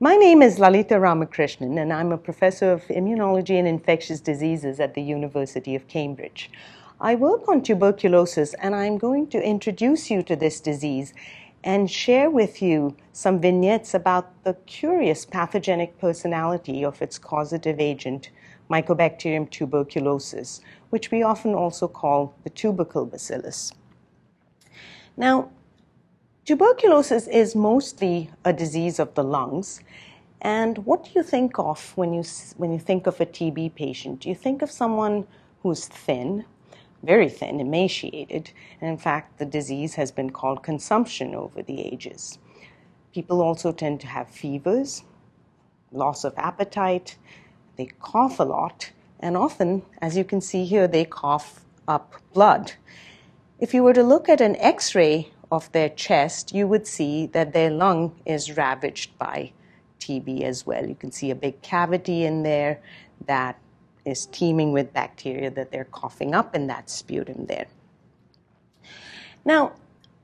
My name is Lalita Ramakrishnan, and I'm a professor of immunology and infectious diseases at the University of Cambridge. I work on tuberculosis, and I'm going to introduce you to this disease and share with you some vignettes about the curious pathogenic personality of its causative agent, Mycobacterium tuberculosis, which we often also call the tubercle bacillus. Now, tuberculosis is mostly a disease of the lungs. And what do you think of when you, when you think of a TB patient? Do you think of someone who's thin, very thin, emaciated, and in fact, the disease has been called consumption over the ages. People also tend to have fevers, loss of appetite, they cough a lot, and often, as you can see here, they cough up blood. If you were to look at an x ray of their chest, you would see that their lung is ravaged by TB as well. You can see a big cavity in there that is teeming with bacteria that they're coughing up in that sputum there. Now,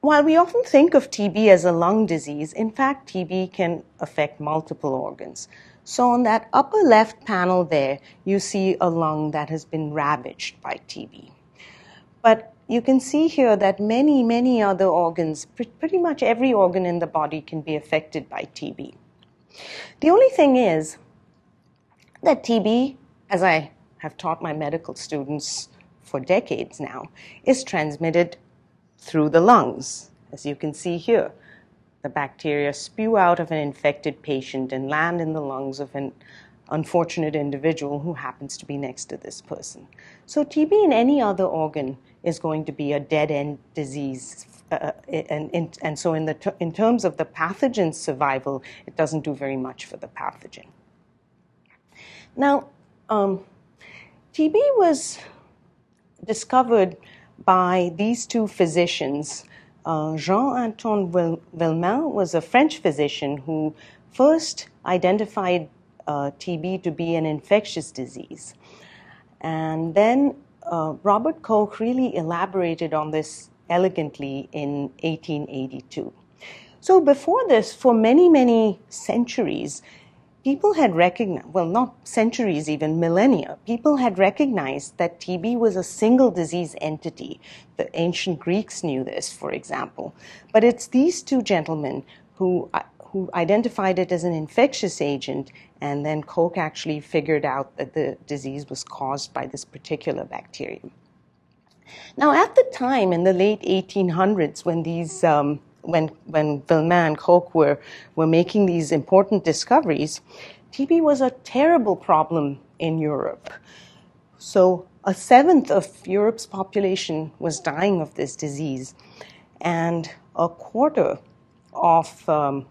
while we often think of TB as a lung disease, in fact, TB can affect multiple organs. So, on that upper left panel there, you see a lung that has been ravaged by TB. But you can see here that many, many other organs, pretty much every organ in the body, can be affected by TB. The only thing is that TB, as I have taught my medical students for decades now, is transmitted through the lungs, as you can see here. The bacteria spew out of an infected patient and land in the lungs of an unfortunate individual who happens to be next to this person. So, TB in any other organ is going to be a dead end disease. Uh, and, and, and so, in, the in terms of the pathogen's survival, it doesn't do very much for the pathogen. Now, um, TB was discovered by these two physicians. Uh, Jean Antoine Villemain was a French physician who first identified uh, TB to be an infectious disease. And then uh, Robert Koch really elaborated on this elegantly in 1882. So before this, for many, many centuries, people had recognized, well, not centuries, even millennia, people had recognized that TB was a single disease entity. The ancient Greeks knew this, for example. But it's these two gentlemen who, uh, who identified it as an infectious agent, and then Koch actually figured out that the disease was caused by this particular bacterium. Now, at the time in the late 1800s, when these um, when when Villemain and Koch were were making these important discoveries, TB was a terrible problem in Europe. So a seventh of Europe's population was dying of this disease, and a quarter of um,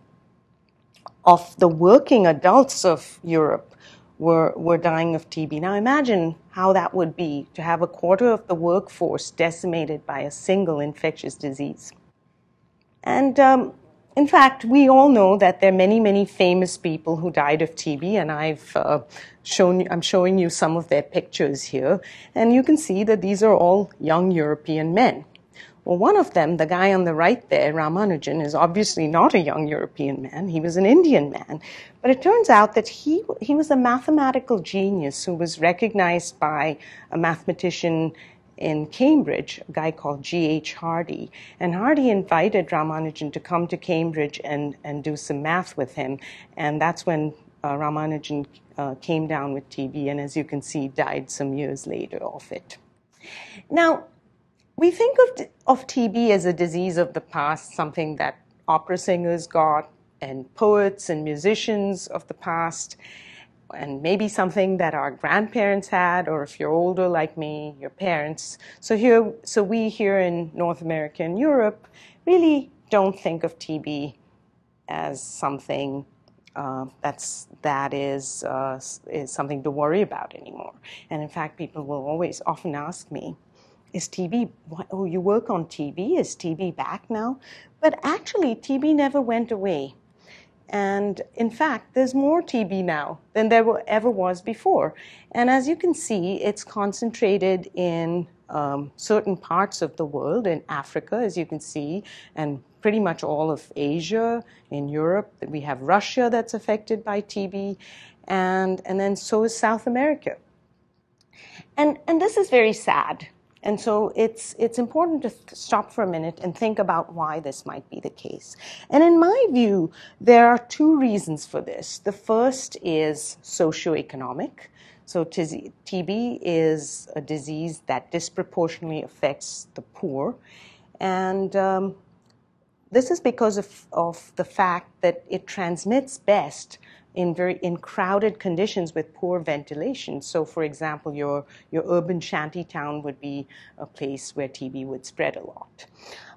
of the working adults of Europe were, were dying of TB. Now imagine how that would be to have a quarter of the workforce decimated by a single infectious disease. And um, in fact, we all know that there are many, many famous people who died of TB, and I've uh, shown, I'm showing you some of their pictures here. And you can see that these are all young European men. Well, one of them, the guy on the right there, Ramanujan, is obviously not a young European man. He was an Indian man. But it turns out that he, he was a mathematical genius who was recognized by a mathematician in Cambridge, a guy called G.H. Hardy. And Hardy invited Ramanujan to come to Cambridge and, and do some math with him. And that's when uh, Ramanujan uh, came down with TB, and as you can see, died some years later of it. Now, we think of, of TB as a disease of the past, something that opera singers got, and poets and musicians of the past, and maybe something that our grandparents had, or if you're older like me, your parents. So here, so we here in North America and Europe really don't think of TB as something uh, that's that is uh, is something to worry about anymore. And in fact, people will always often ask me, is TB, oh, you work on TB? Is TB back now? But actually, TB never went away. And in fact, there's more TB now than there ever was before. And as you can see, it's concentrated in um, certain parts of the world, in Africa, as you can see, and pretty much all of Asia, in Europe. We have Russia that's affected by TB, and, and then so is South America. And, and this is very sad. And so it's, it's important to th- stop for a minute and think about why this might be the case. And in my view, there are two reasons for this. The first is socioeconomic. So TB is a disease that disproportionately affects the poor. And um, this is because of, of the fact that it transmits best in very in crowded conditions with poor ventilation. So, for example, your your urban shanty town would be a place where TB would spread a lot.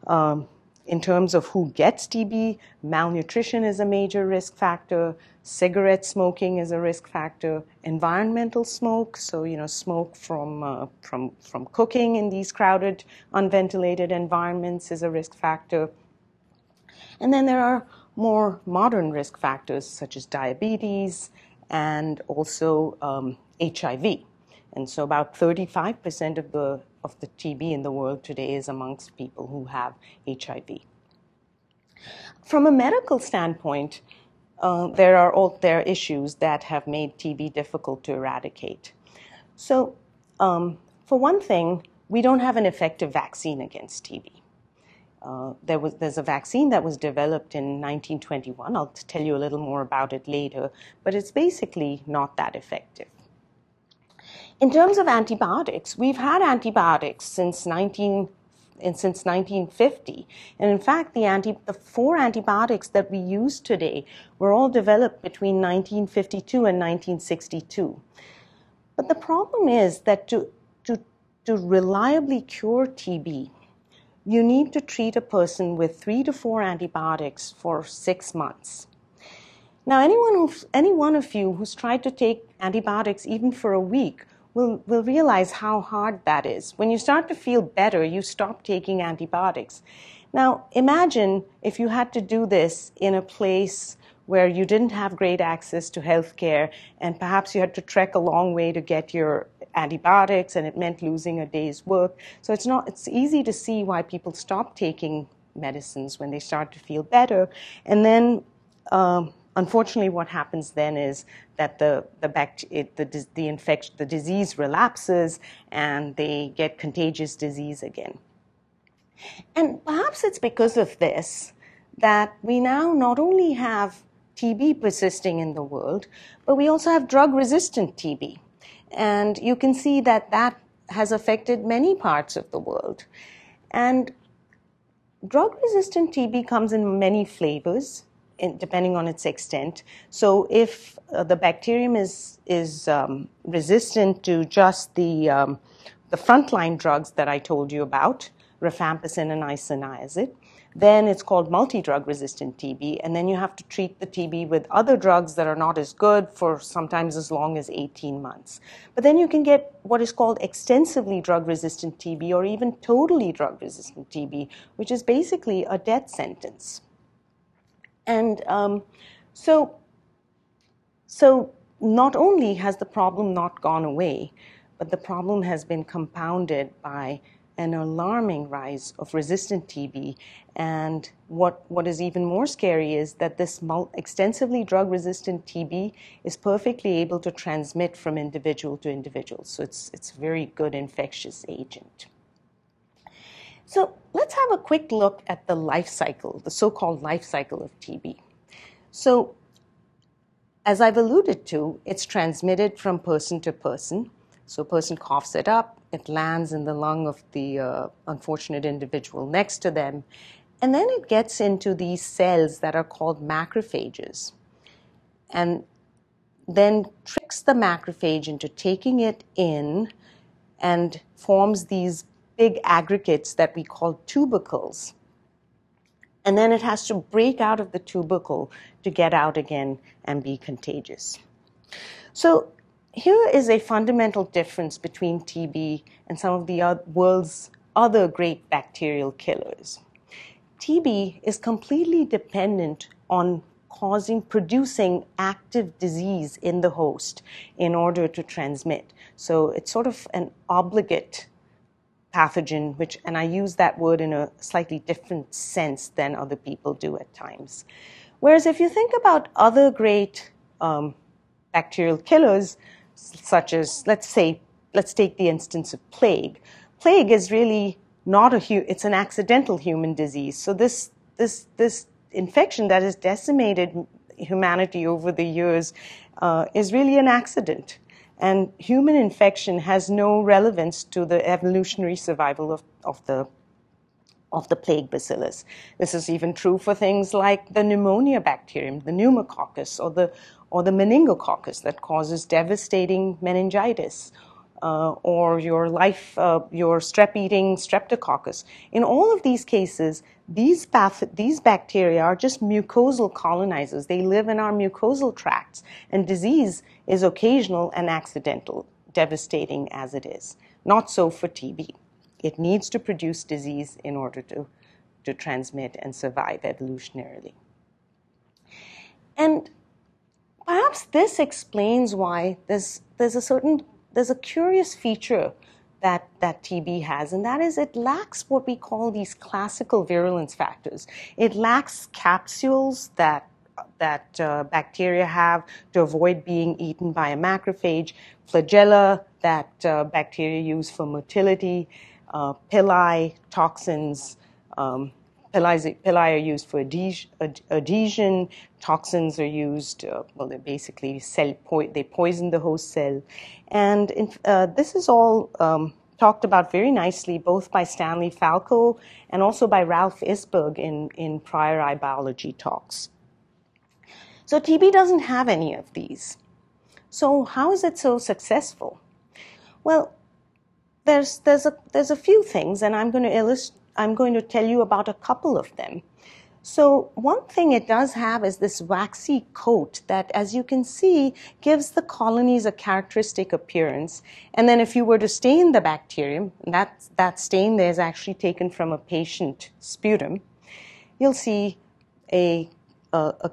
Um, in terms of who gets TB, malnutrition is a major risk factor. Cigarette smoking is a risk factor. Environmental smoke, so you know, smoke from uh, from from cooking in these crowded, unventilated environments is a risk factor. And then there are more modern risk factors such as diabetes and also um, HIV. And so about 35% of the, of the TB in the world today is amongst people who have HIV. From a medical standpoint, uh, there are all, there are issues that have made TB difficult to eradicate. So, um, for one thing, we don't have an effective vaccine against TB. Uh, there was there's a vaccine that was developed in 1921. I'll tell you a little more about it later, but it's basically not that effective. In terms of antibiotics, we've had antibiotics since 19 since 1950, and in fact, the anti the four antibiotics that we use today were all developed between 1952 and 1962. But the problem is that to to to reliably cure TB, you need to treat a person with three to four antibiotics for six months. Now, anyone who, any one of you who's tried to take antibiotics even for a week will, will realize how hard that is. When you start to feel better, you stop taking antibiotics. Now, imagine if you had to do this in a place where you didn't have great access to health care and perhaps you had to trek a long way to get your antibiotics and it meant losing a day's work. So it's not it's easy to see why people stop taking medicines when they start to feel better. And then um, unfortunately what happens then is that the the, bact- it, the, the infection the disease relapses and they get contagious disease again. And perhaps it's because of this that we now not only have TB persisting in the world, but we also have drug resistant TB. And you can see that that has affected many parts of the world. And drug resistant TB comes in many flavors. In, depending on its extent. So, if uh, the bacterium is is um, resistant to just the um, the frontline drugs that I told you about, rifampicin and isoniazid, then it's called multi-drug resistant TB, and then you have to treat the TB with other drugs that are not as good for sometimes as long as 18 months. But then you can get what is called extensively drug resistant TB or even totally drug resistant TB, which is basically a death sentence. And um, so, so not only has the problem not gone away, but the problem has been compounded by an alarming rise of resistant TB. And what, what is even more scary is that this extensively drug resistant TB is perfectly able to transmit from individual to individual. So it's, it's a very good infectious agent. So let's have a quick look at the life cycle, the so called life cycle of TB. So, as I've alluded to, it's transmitted from person to person. So, a person coughs it up, it lands in the lung of the uh, unfortunate individual next to them. And then it gets into these cells that are called macrophages. And then tricks the macrophage into taking it in and forms these big aggregates that we call tubercles. And then it has to break out of the tubercle to get out again and be contagious. So here is a fundamental difference between TB and some of the world's other great bacterial killers. TB is completely dependent on causing, producing active disease in the host in order to transmit. So it's sort of an obligate pathogen, which, and I use that word in a slightly different sense than other people do at times. Whereas if you think about other great um, bacterial killers, such as, let's say, let's take the instance of plague. Plague is really not a, hu- it's an accidental human disease. So this, this, this infection that has decimated humanity over the years uh, is really an accident. And human infection has no relevance to the evolutionary survival of, of the of the plague bacillus. This is even true for things like the pneumonia bacterium, the pneumococcus, or the, or the meningococcus that causes devastating meningitis, uh, or your life, uh, your strep-eating streptococcus. In all of these cases, these, these bacteria are just mucosal colonizers. They live in our mucosal tracts, and disease is occasional and accidental, devastating as it is. Not so for TB. It needs to produce disease in order to, to transmit and survive evolutionarily. And perhaps this explains why there's, there's a certain there's a curious feature that, that TB has, and that is it lacks what we call these classical virulence factors. It lacks capsules that that uh, bacteria have to avoid being eaten by a macrophage, flagella that uh, bacteria use for motility, uh, pili, toxins, um, Pili, are used for adhesion. Toxins are used, uh, well, they basically cell po- they poison the host cell. And in, uh, this is all um, talked about very nicely both by Stanley Falco and also by Ralph Isberg in, in prior iBiology talks. So TB doesn't have any of these. So how is it so successful? Well, there's, there's, a, there's a few things, and I'm going to illustrate I'm going to tell you about a couple of them. So one thing it does have is this waxy coat that, as you can see, gives the colonies a characteristic appearance. And then if you were to stain the bacterium, that, that stain there is actually taken from a patient sputum, you'll see a, a, a,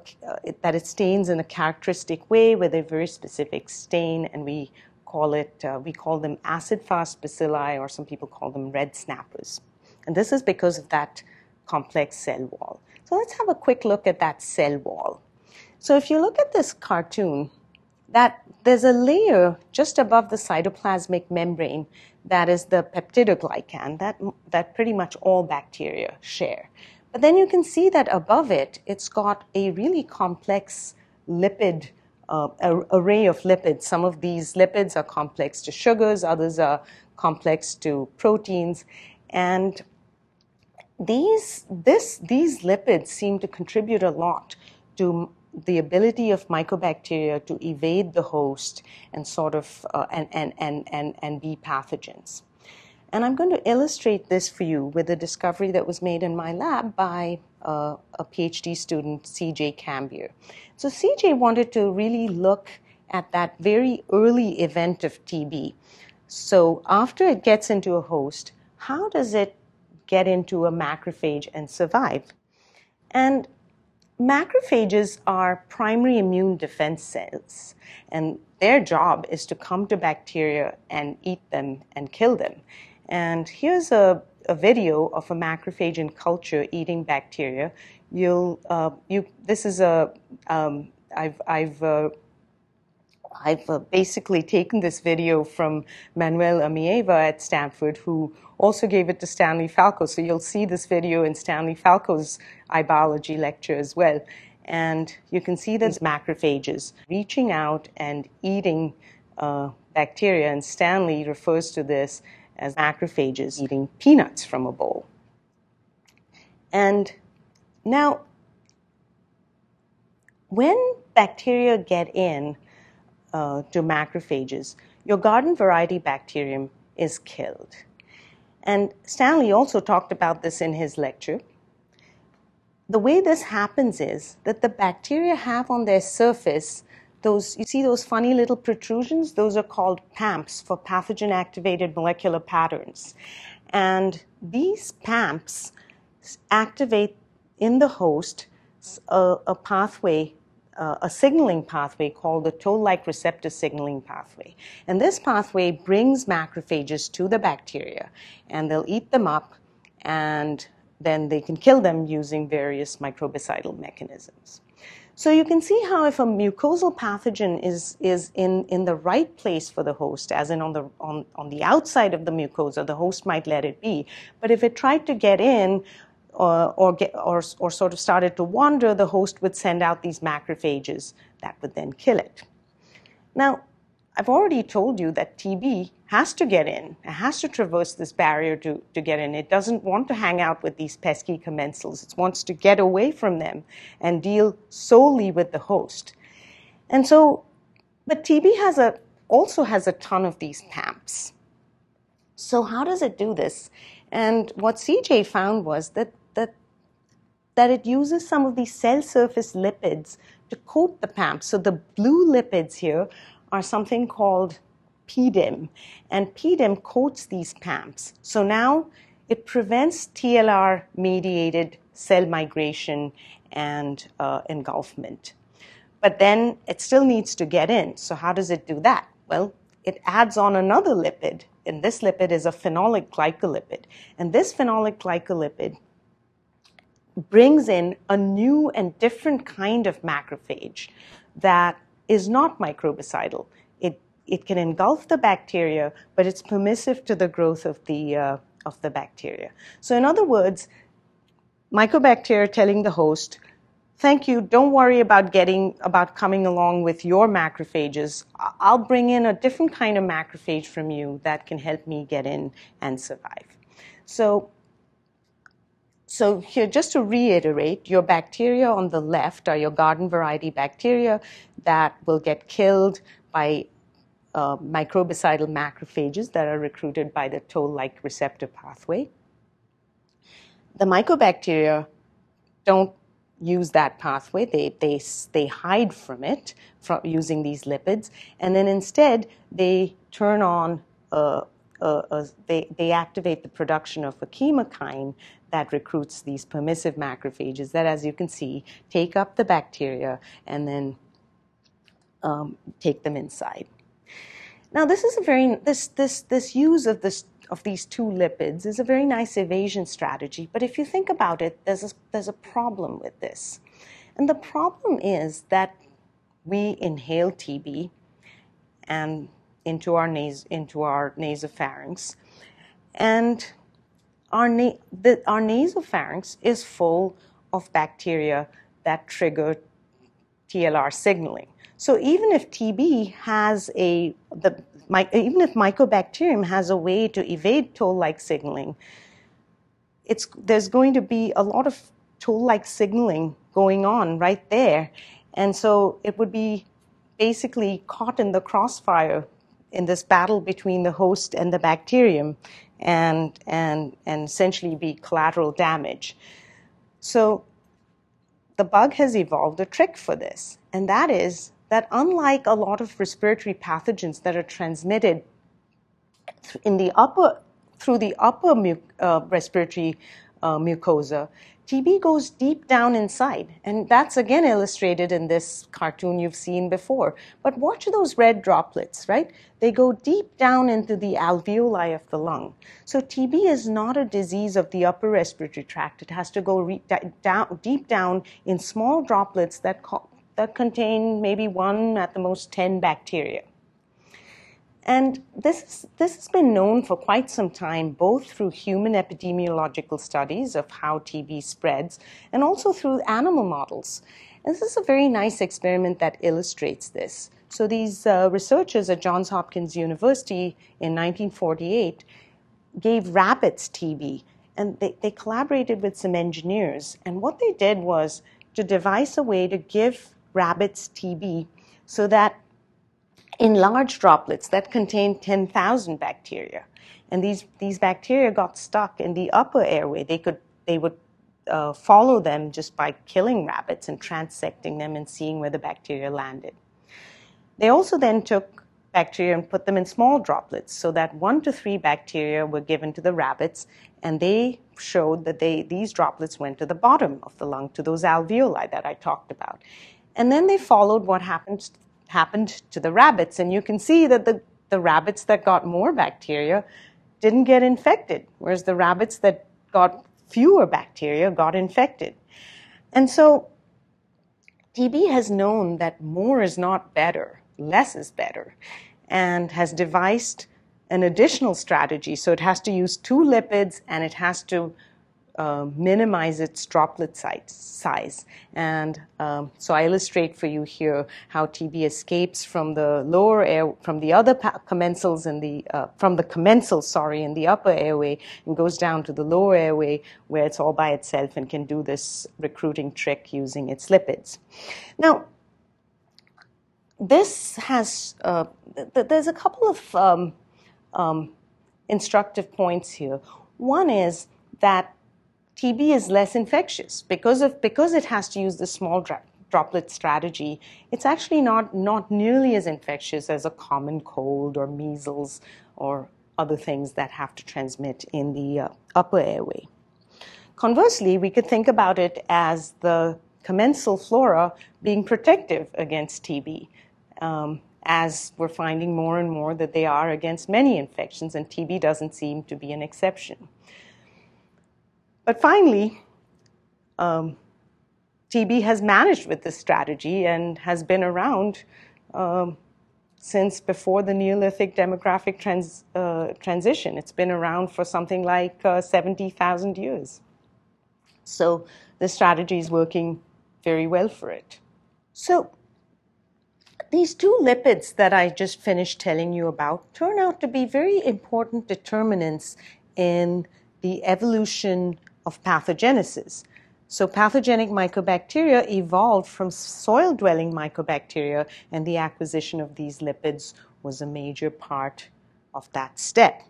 that it stains in a characteristic way with a very specific stain, and we call it, uh, we call them acid-fast bacilli, or some people call them red snappers. And this is because of that complex cell wall. So let's have a quick look at that cell wall. So if you look at this cartoon, that there's a layer just above the cytoplasmic membrane that is the peptidoglycan that, that pretty much all bacteria share. But then you can see that above it, it's got a really complex lipid uh, array of lipids. Some of these lipids are complex to sugars, others are complex to proteins. And these, this, these lipids seem to contribute a lot to the ability of mycobacteria to evade the host and sort of uh, and, and, and, and, and be pathogens. And I'm going to illustrate this for you with a discovery that was made in my lab by uh, a PhD student, CJ Cambier. So CJ wanted to really look at that very early event of TB. So after it gets into a host, how does it get into a macrophage and survive. And macrophages are primary immune defense cells, and their job is to come to bacteria and eat them and kill them. And here's a, a video of a macrophage in culture eating bacteria. You'll, uh, you, this is a, um, I've, I've uh, I've uh, basically taken this video from Manuel Amieva at Stanford, who also gave it to Stanley Falco. So you'll see this video in Stanley Falco's iBiology lecture as well. And you can see these macrophages reaching out and eating uh, bacteria. And Stanley refers to this as macrophages eating peanuts from a bowl. And now, when bacteria get in, uh, to macrophages, your garden variety bacterium is killed. And Stanley also talked about this in his lecture. The way this happens is that the bacteria have on their surface those, you see those funny little protrusions? Those are called PAMPs for pathogen activated molecular patterns. And these PAMPs activate in the host a, a pathway uh, a signaling pathway called the toll-like receptor signaling pathway. And this pathway brings macrophages to the bacteria, and they'll eat them up, and then they can kill them using various microbicidal mechanisms. So you can see how if a mucosal pathogen is, is in, in the right place for the host, as in on the, on, on the outside of the mucosa, the host might let it be. But if it tried to get in or, or, get, or, or sort of started to wander, the host would send out these macrophages that would then kill it. Now, I've already told you that TB has to get in, it has to traverse this barrier to, to get in. It doesn't want to hang out with these pesky commensals. It wants to get away from them and deal solely with the host. And so, but TB has a, also has a ton of these PAMPs. So how does it do this? And what CJ found was that that it uses some of these cell surface lipids to coat the PAMP. So the blue lipids here are something called PDIM, and PDIM coats these PAMPs. So now it prevents TLR mediated cell migration and uh, engulfment. But then it still needs to get in. So, how does it do that? Well, it adds on another lipid, and this lipid is a phenolic glycolipid. And this phenolic glycolipid brings in a new and different kind of macrophage that is not microbicidal. It, it can engulf the bacteria, but it's permissive to the growth of the, uh, of the bacteria. So, in other words, mycobacteria telling the host, thank you, don't worry about getting, about coming along with your macrophages. I'll bring in a different kind of macrophage from you that can help me get in and survive. So, so here, just to reiterate, your bacteria on the left are your garden variety bacteria that will get killed by uh, microbicidal macrophages that are recruited by the toll-like receptor pathway. The mycobacteria don't use that pathway. They, they, they hide from it from using these lipids. And then instead, they turn on, uh, uh, uh, they, they activate the production of a chemokine that recruits these permissive macrophages that, as you can see, take up the bacteria and then um, take them inside. Now, this is a very this this this use of this of these two lipids is a very nice evasion strategy. But if you think about it, there's a, there's a problem with this, and the problem is that we inhale TB and into our nas- into our nasopharynx, and our, na- the, our is full of bacteria that trigger TLR signaling. So even if TB has a, the, my, even if Mycobacterium has a way to evade toll-like signaling, it's, there's going to be a lot of toll-like signaling going on right there. And so it would be basically caught in the crossfire in this battle between the host and the bacterium and, and, and essentially be collateral damage. So the bug has evolved a trick for this, and that is that unlike a lot of respiratory pathogens that are transmitted in the upper, through the upper mu- uh, respiratory uh, mucosa, TB goes deep down inside. And that's again illustrated in this cartoon you've seen before. But watch those red droplets, right? They go deep down into the alveoli of the lung. So TB is not a disease of the upper respiratory tract. It has to go down, deep down in small droplets that, that contain maybe one, at the most 10 bacteria. And this, this has been known for quite some time, both through human epidemiological studies of how TB spreads and also through animal models. And this is a very nice experiment that illustrates this. So, these uh, researchers at Johns Hopkins University in 1948 gave rabbits TB, and they, they collaborated with some engineers. And what they did was to devise a way to give rabbits TB so that in large droplets that contained 10,000 bacteria. And these, these bacteria got stuck in the upper airway. They, could, they would uh, follow them just by killing rabbits and transecting them and seeing where the bacteria landed. They also then took bacteria and put them in small droplets so that one to three bacteria were given to the rabbits, and they showed that they, these droplets went to the bottom of the lung, to those alveoli that I talked about. And then they followed what happened, happened to the rabbits. And you can see that the, the rabbits that got more bacteria didn't get infected, whereas the rabbits that got fewer bacteria got infected. And so TB has known that more is not better, less is better, and has devised an additional strategy. So it has to use two lipids and it has to uh, minimize its droplet size. size. And um, so I illustrate for you here how TB escapes from the lower air, from the other commensals in the, uh, from the commensal, sorry, in the upper airway and goes down to the lower airway where it's all by itself and can do this recruiting trick using its lipids. Now, this has, uh, th- there's a couple of um, um, instructive points here. One is that TB is less infectious because of because it has to use the small dra- droplet strategy. It's actually not not nearly as infectious as a common cold or measles or other things that have to transmit in the uh, upper airway. Conversely, we could think about it as the commensal flora being protective against TB. Um, as we're finding more and more that they are against many infections, and TB doesn't seem to be an exception. But finally, um, TB has managed with this strategy and has been around um, since before the Neolithic demographic trans, uh, transition. It's been around for something like uh, 70,000 years. So the strategy is working very well for it. So these two lipids that I just finished telling you about turn out to be very important determinants in the evolution of pathogenesis. So, pathogenic mycobacteria evolved from soil dwelling mycobacteria, and the acquisition of these lipids was a major part of that step.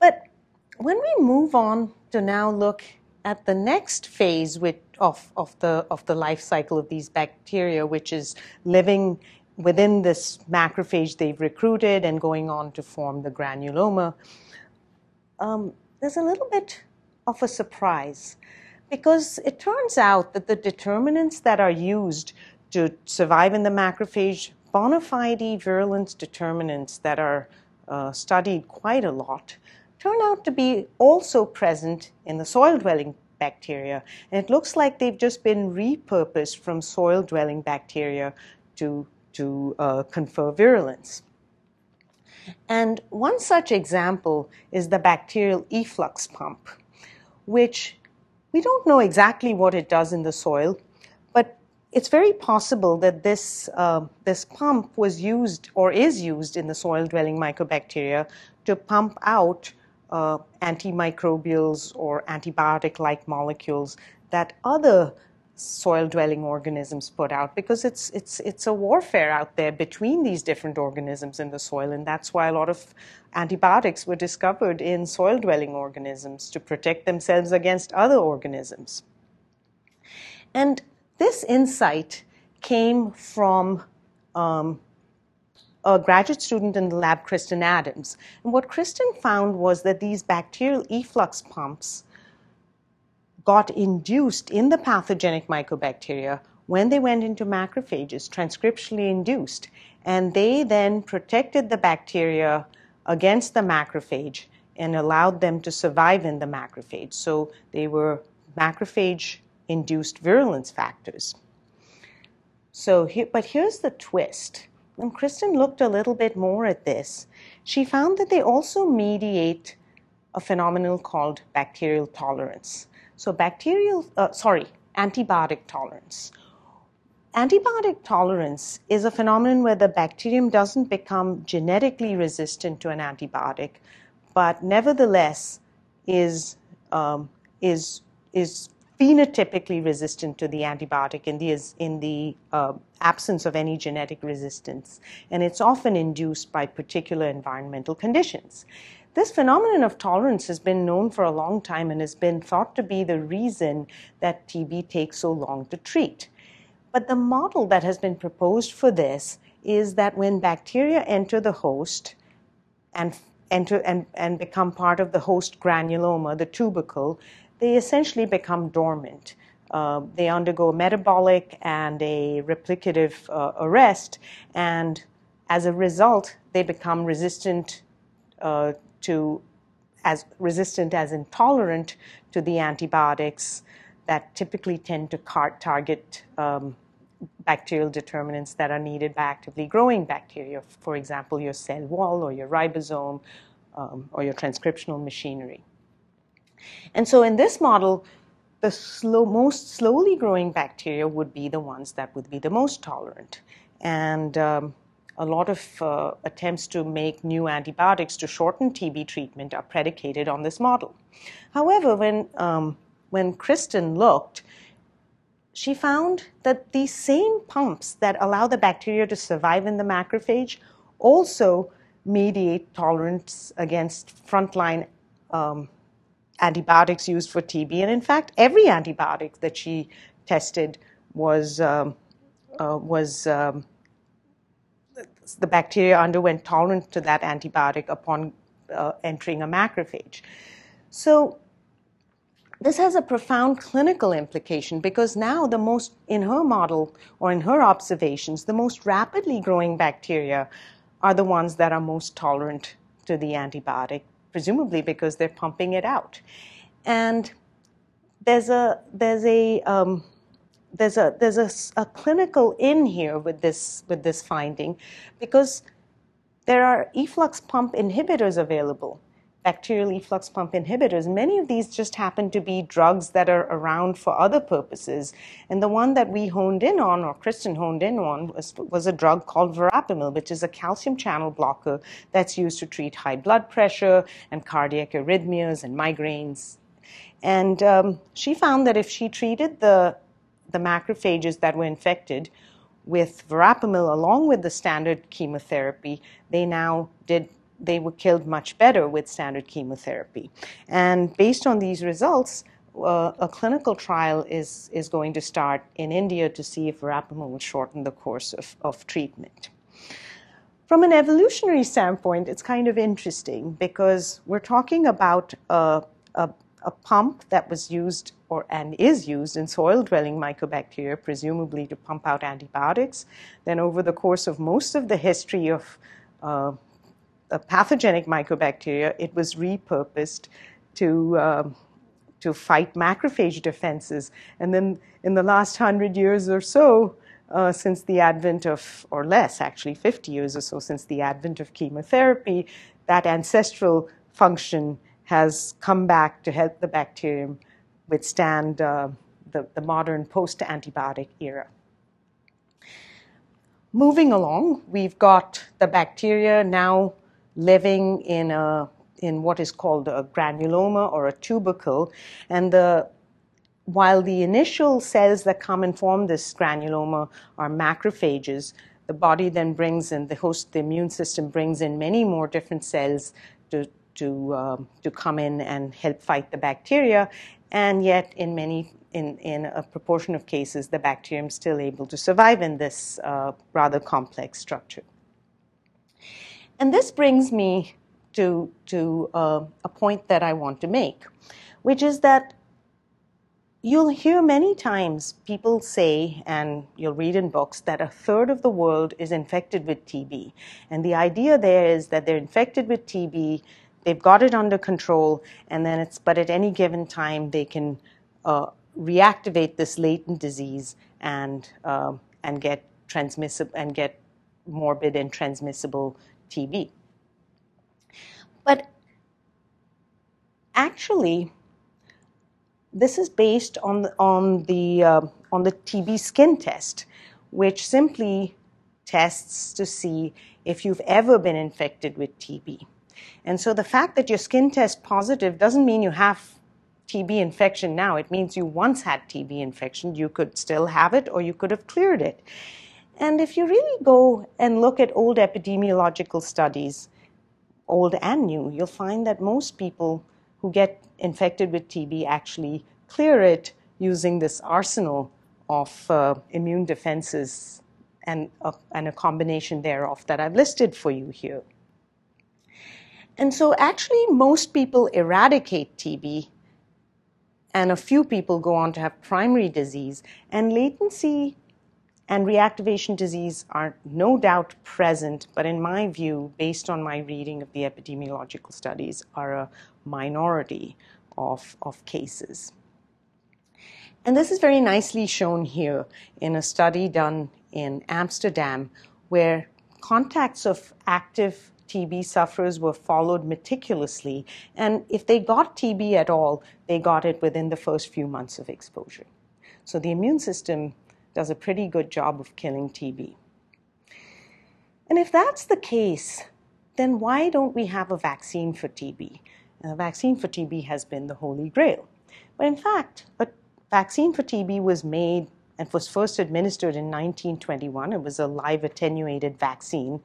But when we move on to now look at the next phase with, of, of, the, of the life cycle of these bacteria, which is living within this macrophage they've recruited and going on to form the granuloma, um, there's a little bit of a surprise because it turns out that the determinants that are used to survive in the macrophage, bona fide virulence determinants that are uh, studied quite a lot, turn out to be also present in the soil dwelling bacteria. And it looks like they've just been repurposed from soil dwelling bacteria to, to uh, confer virulence. And one such example is the bacterial efflux pump which we don't know exactly what it does in the soil, but it's very possible that this, uh, this pump was used or is used in the soil dwelling mycobacteria to pump out uh, antimicrobials or antibiotic like molecules that other soil dwelling organisms put out because it's it's it's a warfare out there between these different organisms in the soil and that's why a lot of antibiotics were discovered in soil dwelling organisms to protect themselves against other organisms and this insight came from um, a graduate student in the lab, Kristen Adams. And what Kristen found was that these bacterial efflux pumps got induced in the pathogenic mycobacteria when they went into macrophages, transcriptionally induced. And they then protected the bacteria against the macrophage and allowed them to survive in the macrophage. So they were macrophage induced virulence factors. So, but here's the twist. When Kristen looked a little bit more at this, she found that they also mediate a phenomenon called bacterial tolerance. So bacterial, uh, sorry, antibiotic tolerance. Antibiotic tolerance is a phenomenon where the bacterium doesn't become genetically resistant to an antibiotic, but nevertheless is um, is is phenotypically resistant to the antibiotic in the, in the uh, absence of any genetic resistance. And it's often induced by particular environmental conditions. This phenomenon of tolerance has been known for a long time and has been thought to be the reason that TB takes so long to treat. But the model that has been proposed for this is that when bacteria enter the host and enter and, and become part of the host granuloma, the tubercle, they essentially become dormant. uh, they undergo metabolic and a replicative uh, arrest, and as a result, they become resistant uh, to as resistant as intolerant to the antibiotics that typically tend to target um, bacterial determinants that are needed by actively growing bacteria, for example, your cell wall or your ribosome um, or your transcriptional machinery. And so in this model, the slow, most slowly growing bacteria would be the ones that would be the most tolerant. And um, a lot of uh, attempts to make new antibiotics to shorten TB treatment are predicated on this model. However, when, um, when Kristen looked, she found that these same pumps that allow the bacteria to survive in the macrophage also mediate tolerance against frontline um, antibiotics used for TB. And in fact, every antibiotic that she tested was, um, uh, was um, the bacteria underwent tolerance to that antibiotic upon uh, entering a macrophage. So this has a profound clinical implication because now the most, in her model or in her observations, the most rapidly growing bacteria are the ones that are most tolerant to the antibiotic, presumably because they're pumping it out. And there's a, there's a, um, there's a there's a, a, clinical in here with this with this finding because there are efflux pump inhibitors available bacterial efflux pump inhibitors. Many of these just happen to be drugs that are around for other purposes. And the one that we honed in on or kristen honed in on was, was a drug called verapamil which is a calcium channel blocker that's used to treat high blood pressure and cardiac arrhythmias and migraines. And um, she found that if she treated the the macrophages that were infected with verapamil along with the standard chemotherapy, they now did they were killed much better with standard chemotherapy. And based on these results, uh, a clinical trial is, is going to start in India to see if verapamil will shorten the course of, of treatment. From an evolutionary standpoint, it's kind of interesting because we're talking about a, a, a pump that was used or and is used in soil-dwelling mycobacteria, presumably to pump out antibiotics. Then, over the course of most of the history of uh, pathogenic mycobacteria, it was repurposed to uh, to fight macrophage defenses. And then, in the last hundred years or so, uh, since the advent of, or less actually, 50 years or so since the advent of chemotherapy, that ancestral function has come back to help the bacterium withstand uh, the, the modern post antibiotic era. Moving along, we've got the bacteria now living in, a, in what is called a granuloma or a tubercle. And the, while the initial cells that come and form this granuloma are macrophages, the body then brings in, the host, the immune system brings in many more different cells to, to, um, to come in and help fight the bacteria. And yet in many in, in a proportion of cases the bacterium is still able to survive in this uh, rather complex structure. And this brings me to, to uh, a point that i want to make which is that you'll hear many times people say and you'll read in books that a third of the world is infected with tb and the idea there is that they're infected with tb they've got it under control, and then it's, but at any given time, they can uh, reactivate this latent disease and, uh, and get transmissible and get morbid and transmissible TB. But actually, this is based on the, on the, uh, on the TB skin test, which simply tests to see if you've ever been infected with TB. And so the fact that your skin test positive doesn't mean you have TB infection now. It means you once had TB infection. You could still have it or you could have cleared it. And if you really go and look at old epidemiological studies, old and new, you'll find that most people who get infected with TB actually clear it using this arsenal of uh, immune defenses and, uh, and a combination thereof that I've listed for you here. And so, actually, most people eradicate TB and a few people go on to have primary disease. And latency and reactivation disease are no doubt present, but in my view, based on my reading of the epidemiological studies, are a minority of, of cases. And this is very nicely shown here in a study done in Amsterdam, where contacts of active TB sufferers were followed meticulously, and if they got TB at all, they got it within the first few months of exposure. So the immune system does a pretty good job of killing TB. And if that's the case, then why don't we have a vaccine for TB? A vaccine for TB has been the holy grail. But in fact, a vaccine for TB was made and was first administered in 1921. It was a live attenuated vaccine.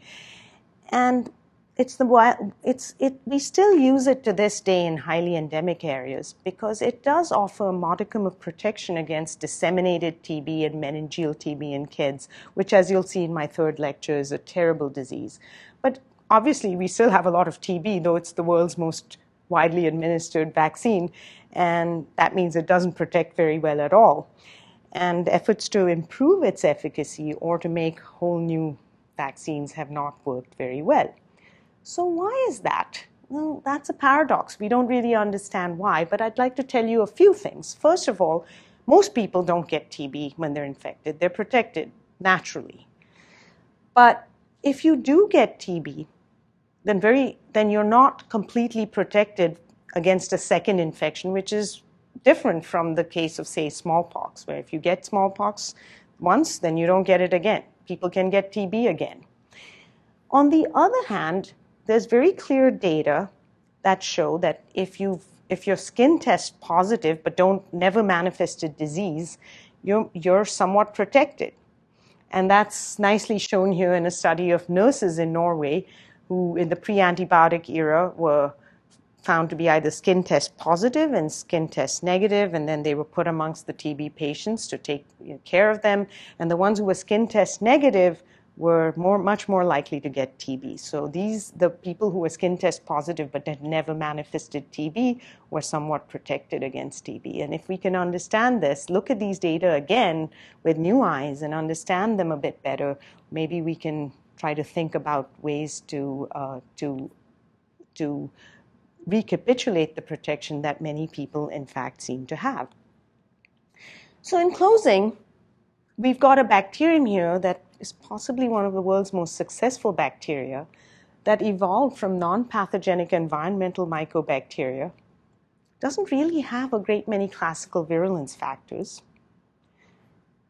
And it's the it's it we still use it to this day in highly endemic areas because it does offer a modicum of protection against disseminated TB and meningeal TB in kids, which as you'll see in my third lecture is a terrible disease. But obviously we still have a lot of TB though it's the world's most widely administered vaccine and that means it doesn't protect very well at all. And efforts to improve its efficacy or to make whole new vaccines have not worked very well. So, why is that? Well, that's a paradox. We don't really understand why, but I'd like to tell you a few things. First of all, most people don't get TB when they're infected, they're protected naturally. But if you do get TB, then, very, then you're not completely protected against a second infection, which is different from the case of, say, smallpox, where if you get smallpox once, then you don't get it again. People can get TB again. On the other hand, there's very clear data that show that if you if your skin tests positive but don't never manifested disease, you're, you're somewhat protected. And that's nicely shown here in a study of nurses in Norway who, in the pre antibiotic era, were found to be either skin test positive and skin test negative, and then they were put amongst the TB patients to take care of them. And the ones who were skin test negative were more, much more likely to get TB. So these, the people who were skin test positive but had never manifested TB were somewhat protected against TB. And if we can understand this, look at these data again with new eyes and understand them a bit better, maybe we can try to think about ways to, uh, to, to recapitulate the protection that many people in fact seem to have. So in closing, we've got a bacterium here that is possibly one of the world's most successful bacteria that evolved from non pathogenic environmental mycobacteria, doesn't really have a great many classical virulence factors,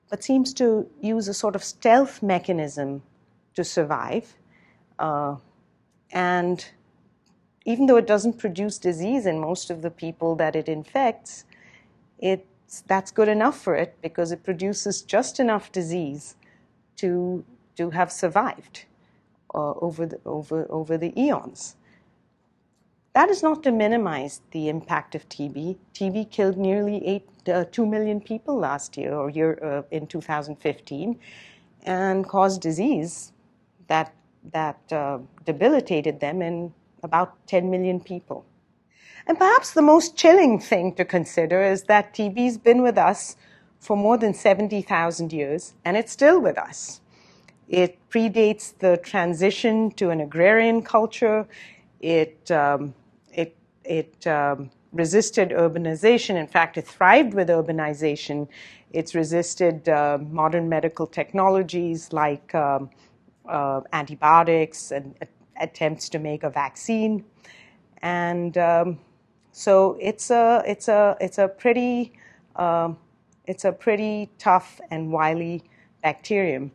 but seems to use a sort of stealth mechanism to survive. Uh, and even though it doesn't produce disease in most of the people that it infects, it's, that's good enough for it because it produces just enough disease to, to have survived uh, over, the, over, over the eons. That is not to minimize the impact of TB. TB killed nearly eight, uh, 2 million people last year or year uh, in 2015 and caused disease that, that uh, debilitated them in about 10 million people. And perhaps the most chilling thing to consider is that TB's been with us for more than 70,000 years, and it's still with us. It predates the transition to an agrarian culture. It, um, it, it um, resisted urbanization. In fact, it thrived with urbanization. It's resisted uh, modern medical technologies like um, uh, antibiotics and attempts to make a vaccine. And um, so it's a, it's a, it's a pretty um, it's a pretty tough and wily bacterium.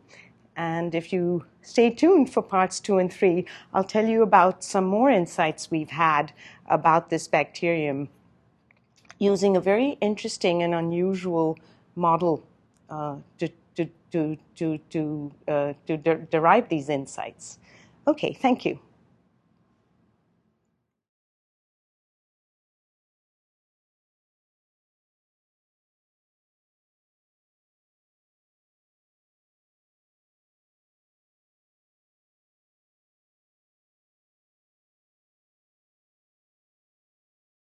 And if you stay tuned for parts two and three, I'll tell you about some more insights we've had about this bacterium using a very interesting and unusual model uh, to, to, to, to, to, uh, to de- derive these insights. Okay, thank you.